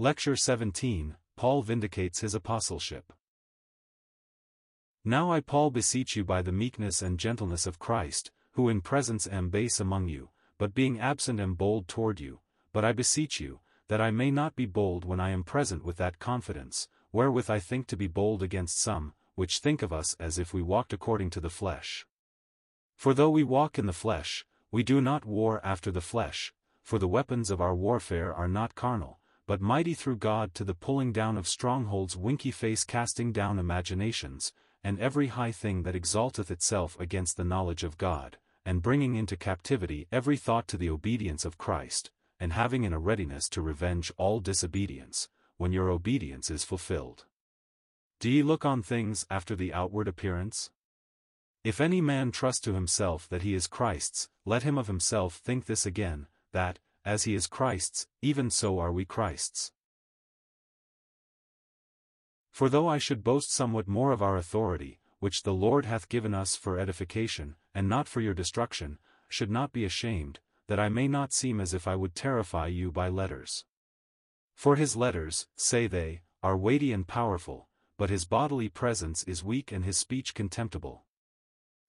Lecture 17 Paul vindicates his apostleship. Now I Paul beseech you by the meekness and gentleness of Christ, who in presence am base among you, but being absent am bold toward you, but I beseech you, that I may not be bold when I am present with that confidence, wherewith I think to be bold against some, which think of us as if we walked according to the flesh. For though we walk in the flesh, we do not war after the flesh, for the weapons of our warfare are not carnal, but mighty through God to the pulling down of strongholds winky face casting down imaginations, and every high thing that exalteth itself against the knowledge of God, and bringing into captivity every thought to the obedience of Christ, and having in a readiness to revenge all disobedience, when your obedience is fulfilled. Do ye look on things after the outward appearance? If any man trust to himself that he is Christ's, let him of himself think this again, that, as he is Christ's, even so are we Christ's. For though I should boast somewhat more of our authority, which the Lord hath given us for edification, and not for your destruction, should not be ashamed, that I may not seem as if I would terrify you by letters. For his letters, say they, are weighty and powerful, but his bodily presence is weak and his speech contemptible.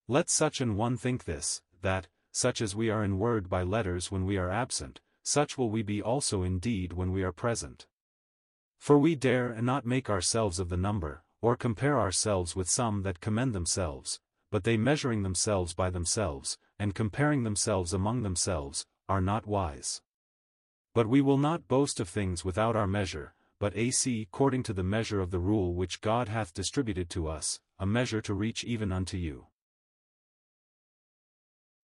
Let such an one think this, that, such as we are in word by letters when we are absent, such will we be also in deed when we are present. For we dare and not make ourselves of the number, or compare ourselves with some that commend themselves, but they measuring themselves by themselves, and comparing themselves among themselves, are not wise. But we will not boast of things without our measure, but ac according to the measure of the rule which God hath distributed to us, a measure to reach even unto you.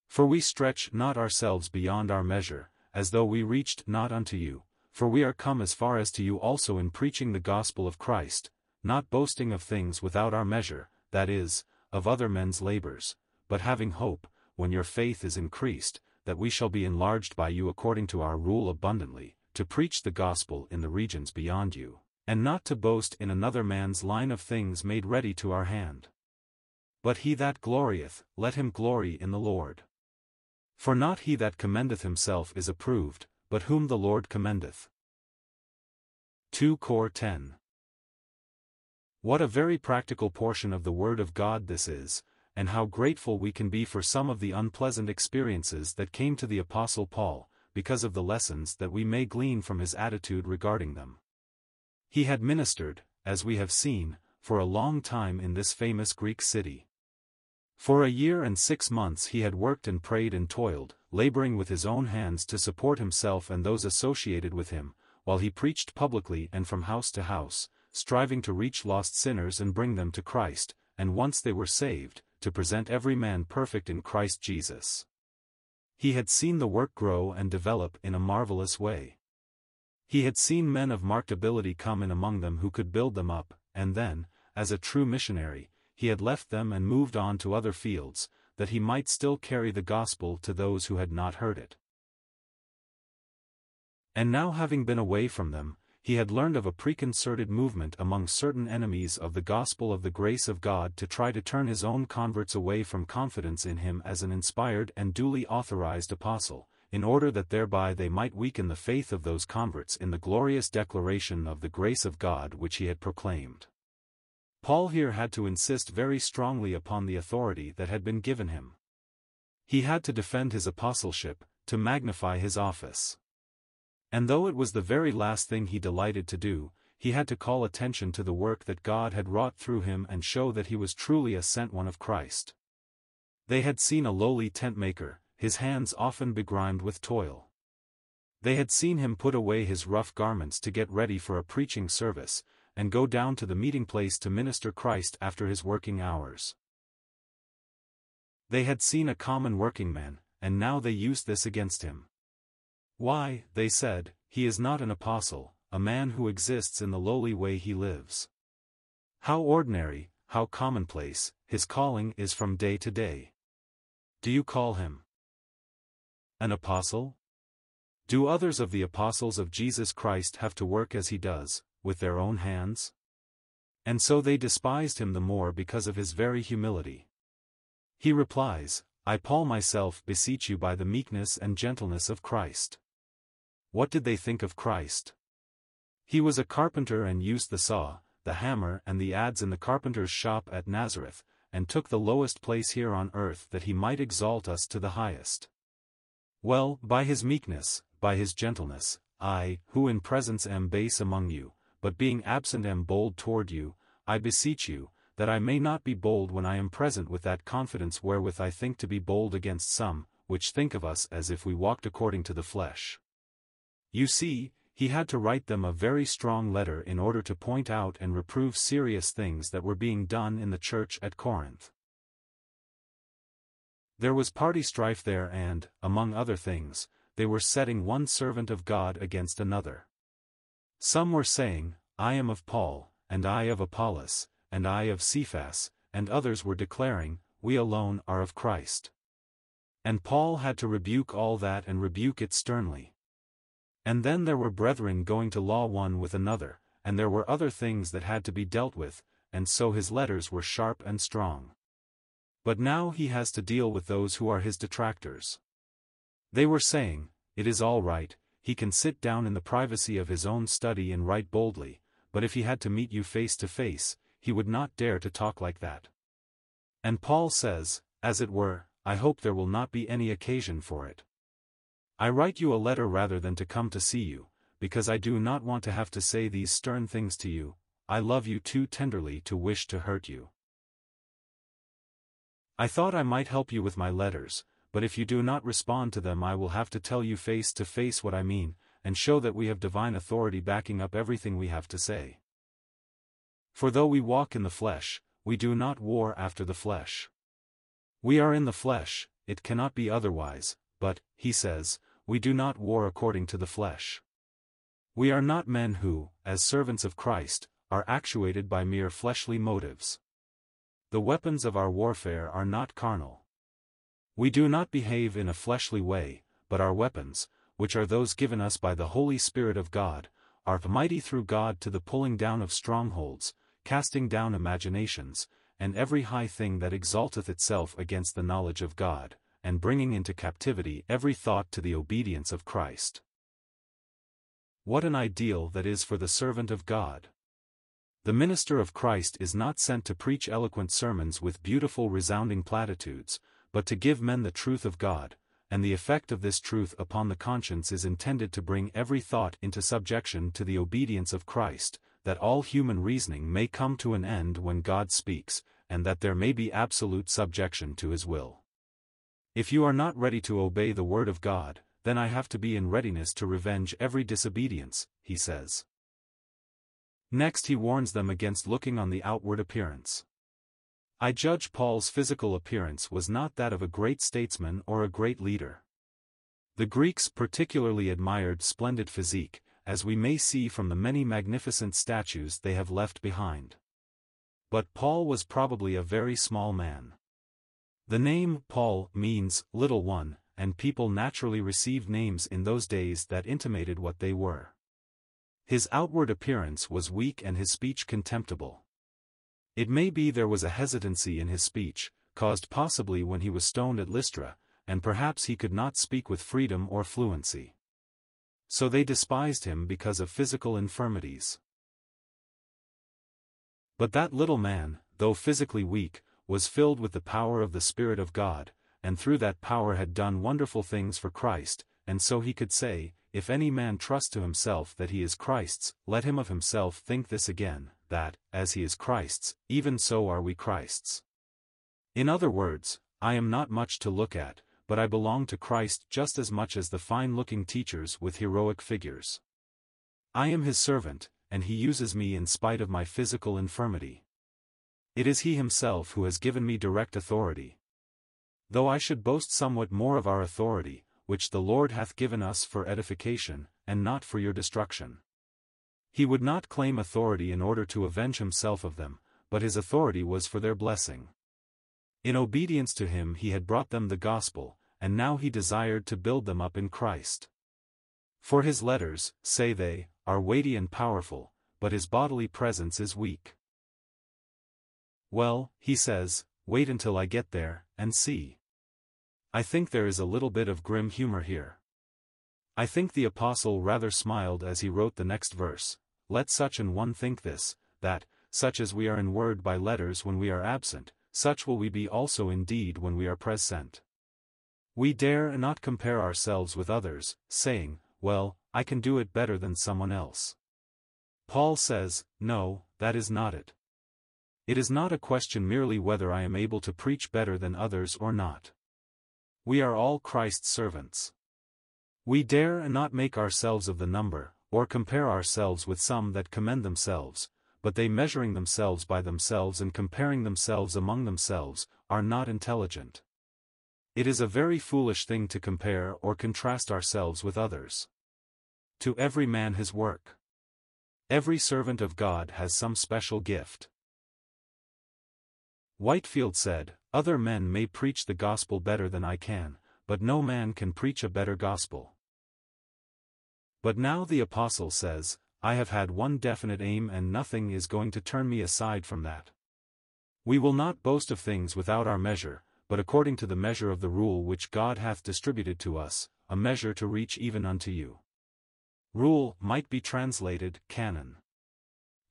For we stretch not ourselves beyond our measure, as though we reached not unto you, for we are come as far as to you also in preaching the gospel of Christ, not boasting of things without our measure, that is, of other men's labors, but having hope, when your faith is increased, that we shall be enlarged by you according to our rule abundantly, to preach the gospel in the regions beyond you, and not to boast in another man's line of things made ready to our hand. But he that glorieth, let him glory in the Lord. For not he that commendeth himself is approved, but whom the Lord commendeth. 2 Cor 10 What a very practical portion of the Word of God this is, and how grateful we can be for some of the unpleasant experiences that came to the Apostle Paul, because of the lessons that we may glean from his attitude regarding them. He had ministered, as we have seen, for a long time in this famous Greek city. For a year and six months he had worked and prayed and toiled, laboring with his own hands to support himself and those associated with him, while he preached publicly and from house to house, striving to reach lost sinners and bring them to Christ, and once they were saved, to present every man perfect in Christ Jesus. He had seen the work grow and develop in a marvelous way. He had seen men of marked ability come in among them who could build them up, and then, as a true missionary, he had left them and moved on to other fields, that he might still carry the gospel to those who had not heard it. And now having been away from them, he had learned of a preconcerted movement among certain enemies of the gospel of the grace of God to try to turn his own converts away from confidence in him as an inspired and duly authorized apostle, in order that thereby they might weaken the faith of those converts in the glorious declaration of the grace of God which he had proclaimed. Paul here had to insist very strongly upon the authority that had been given him. He had to defend his apostleship, to magnify his office. And though it was the very last thing he delighted to do, he had to call attention to the work that God had wrought through him and show that he was truly a sent one of Christ. They had seen a lowly tent maker, his hands often begrimed with toil. They had seen him put away his rough garments to get ready for a preaching service, and go down to the meeting place to minister Christ after his working hours. They had seen a common working man, and now they used this against him. Why, they said, he is not an apostle, a man who exists in the lowly way he lives. How ordinary, how commonplace, his calling is from day to day. Do you call him an apostle? Do others of the apostles of Jesus Christ have to work as he does, with their own hands? And so they despised him the more because of his very humility. He replies, I Paul myself beseech you by the meekness and gentleness of Christ. What did they think of Christ? He was a carpenter and used the saw, the hammer and the adze in the carpenter's shop at Nazareth, and took the lowest place here on earth that he might exalt us to the highest. Well, by his meekness, by his gentleness, I, who in presence am base among you, but being absent am bold toward you, I beseech you, that I may not be bold when I am present with that confidence wherewith I think to be bold against some, which think of us as if we walked according to the flesh. You see, he had to write them a very strong letter in order to point out and reprove serious things that were being done in the church at Corinth. There was party strife there and, among other things, they were setting one servant of God against another. Some were saying, I am of Paul, and I of Apollos, and I of Cephas, and others were declaring, We alone are of Christ. And Paul had to rebuke all that and rebuke it sternly. And then there were brethren going to law one with another, and there were other things that had to be dealt with, and so his letters were sharp and strong. But now he has to deal with those who are his detractors. They were saying, It is all right, he can sit down in the privacy of his own study and write boldly, but if he had to meet you face to face, he would not dare to talk like that. And Paul says, as it were, I hope there will not be any occasion for it. I write you a letter rather than to come to see you, because I do not want to have to say these stern things to you, I love you too tenderly to wish to hurt you. I thought I might help you with my letters, but if you do not respond to them I will have to tell you face to face what I mean, and show that we have divine authority backing up everything we have to say. For though we walk in the flesh, we do not war after the flesh. We are in the flesh, it cannot be otherwise, but, he says, we do not war according to the flesh. We are not men who, as servants of Christ, are actuated by mere fleshly motives. The weapons of our warfare are not carnal. We do not behave in a fleshly way, but our weapons, which are those given us by the Holy Spirit of God, are mighty through God to the pulling down of strongholds, casting down imaginations, and every high thing that exalteth itself against the knowledge of God, and bringing into captivity every thought to the obedience of Christ. What an ideal that is for the servant of God! The minister of Christ is not sent to preach eloquent sermons with beautiful resounding platitudes, but to give men the truth of God, and the effect of this truth upon the conscience is intended to bring every thought into subjection to the obedience of Christ, that all human reasoning may come to an end when God speaks, and that there may be absolute subjection to his will. If you are not ready to obey the word of God, then I have to be in readiness to revenge every disobedience, he says. Next he warns them against looking on the outward appearance. I judge Paul's physical appearance was not that of a great statesman or a great leader. The Greeks particularly admired splendid physique, as we may see from the many magnificent statues they have left behind. But Paul was probably a very small man. The name Paul means little one, and people naturally received names in those days that intimated what they were. His outward appearance was weak and his speech contemptible. It may be there was a hesitancy in his speech, caused possibly when he was stoned at Lystra, and perhaps he could not speak with freedom or fluency. So they despised him because of physical infirmities. But that little man, though physically weak, was filled with the power of the Spirit of God, and through that power had done wonderful things for Christ, and so he could say, If any man trust to himself that he is Christ's, let him of himself think this again, that, as he is Christ's, even so are we Christ's. In other words, I am not much to look at, but I belong to Christ just as much as the fine-looking teachers with heroic figures. I am his servant, and he uses me in spite of my physical infirmity. It is he himself who has given me direct authority. Though I should boast somewhat more of our authority, which the Lord hath given us for edification, and not for your destruction. He would not claim authority in order to avenge himself of them, but his authority was for their blessing. In obedience to him he had brought them the gospel, and now he desired to build them up in Christ. For his letters, say they, are weighty and powerful, but his bodily presence is weak. Well, he says, wait until I get there, and see. I think there is a little bit of grim humor here. I think the apostle rather smiled as he wrote the next verse, let such an one think this, that, such as we are in word by letters when we are absent, such will we be also in deed when we are present. We dare not compare ourselves with others, saying, Well, I can do it better than someone else. Paul says, No, that is not it. It is not a question merely whether I am able to preach better than others or not. We are all Christ's servants. We dare not make ourselves of the number, or compare ourselves with some that commend themselves, but they measuring themselves by themselves and comparing themselves among themselves, are not intelligent. It is a very foolish thing to compare or contrast ourselves with others. To every man his work. Every servant of God has some special gift. Whitefield said, Other men may preach the gospel better than I can, but no man can preach a better gospel. But now the apostle says, I have had one definite aim and nothing is going to turn me aside from that. We will not boast of things without our measure, but according to the measure of the rule which God hath distributed to us, a measure to reach even unto you. Rule might be translated canon.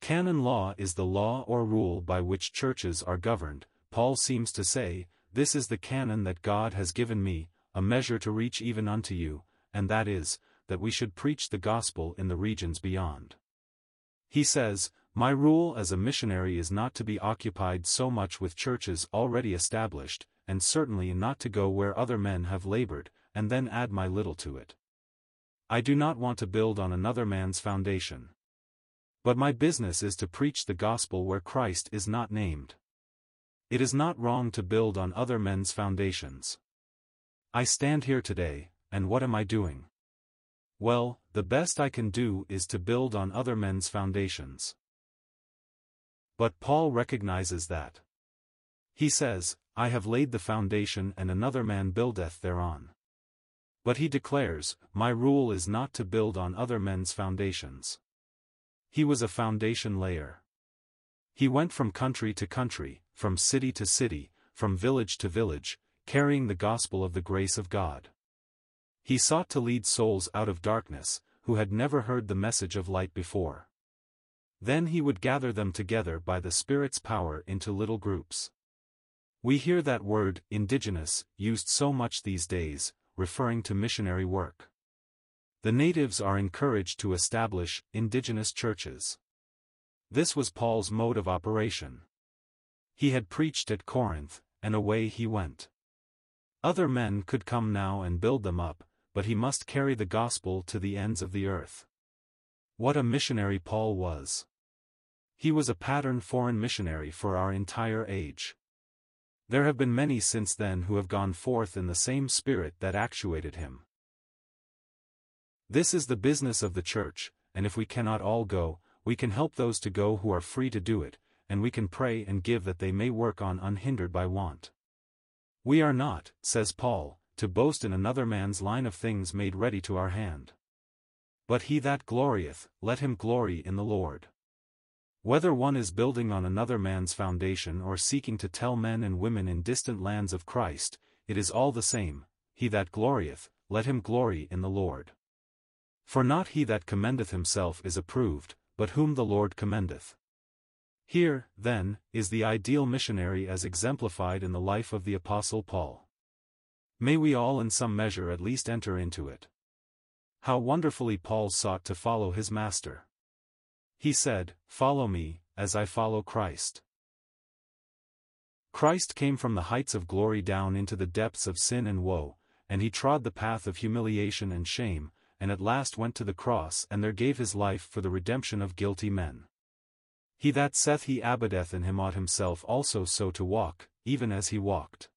Canon law is the law or rule by which churches are governed, Paul seems to say, This is the canon that God has given me, a measure to reach even unto you, and that is, that we should preach the gospel in the regions beyond. He says, My rule as a missionary is not to be occupied so much with churches already established, and certainly not to go where other men have labored, and then add my little to it. I do not want to build on another man's foundation. But my business is to preach the gospel where Christ is not named. It is not wrong to build on other men's foundations. I stand here today, and what am I doing? Well, the best I can do is to build on other men's foundations. But Paul recognizes that. He says, I have laid the foundation and another man buildeth thereon. But he declares, My rule is not to build on other men's foundations. He was a foundation layer. He went from country to country, from city to city, from village to village, carrying the gospel of the grace of God. He sought to lead souls out of darkness, who had never heard the message of light before. Then he would gather them together by the Spirit's power into little groups. We hear that word, indigenous, used so much these days, referring to missionary work the natives are encouraged to establish indigenous churches. This was Paul's mode of operation. He had preached at Corinth, and away he went. Other men could come now and build them up, but he must carry the gospel to the ends of the earth. What a missionary Paul was! He was a pattern foreign missionary for our entire age. There have been many since then who have gone forth in the same spirit that actuated him. This is the business of the church, and if we cannot all go, we can help those to go who are free to do it, and we can pray and give that they may work on unhindered by want. We are not, says Paul, to boast in another man's line of things made ready to our hand. But he that glorieth, let him glory in the Lord. Whether one is building on another man's foundation or seeking to tell men and women in distant lands of Christ, it is all the same, he that glorieth, let him glory in the Lord. For not he that commendeth himself is approved, but whom the Lord commendeth. Here, then, is the ideal missionary as exemplified in the life of the Apostle Paul. May we all in some measure at least enter into it. How wonderfully Paul sought to follow his Master. He said, Follow me, as I follow Christ. Christ came from the heights of glory down into the depths of sin and woe, and he trod the path of humiliation and shame, and at last went to the cross and there gave his life for the redemption of guilty men. He that saith he abideth in him ought himself also so to walk, even as he walked.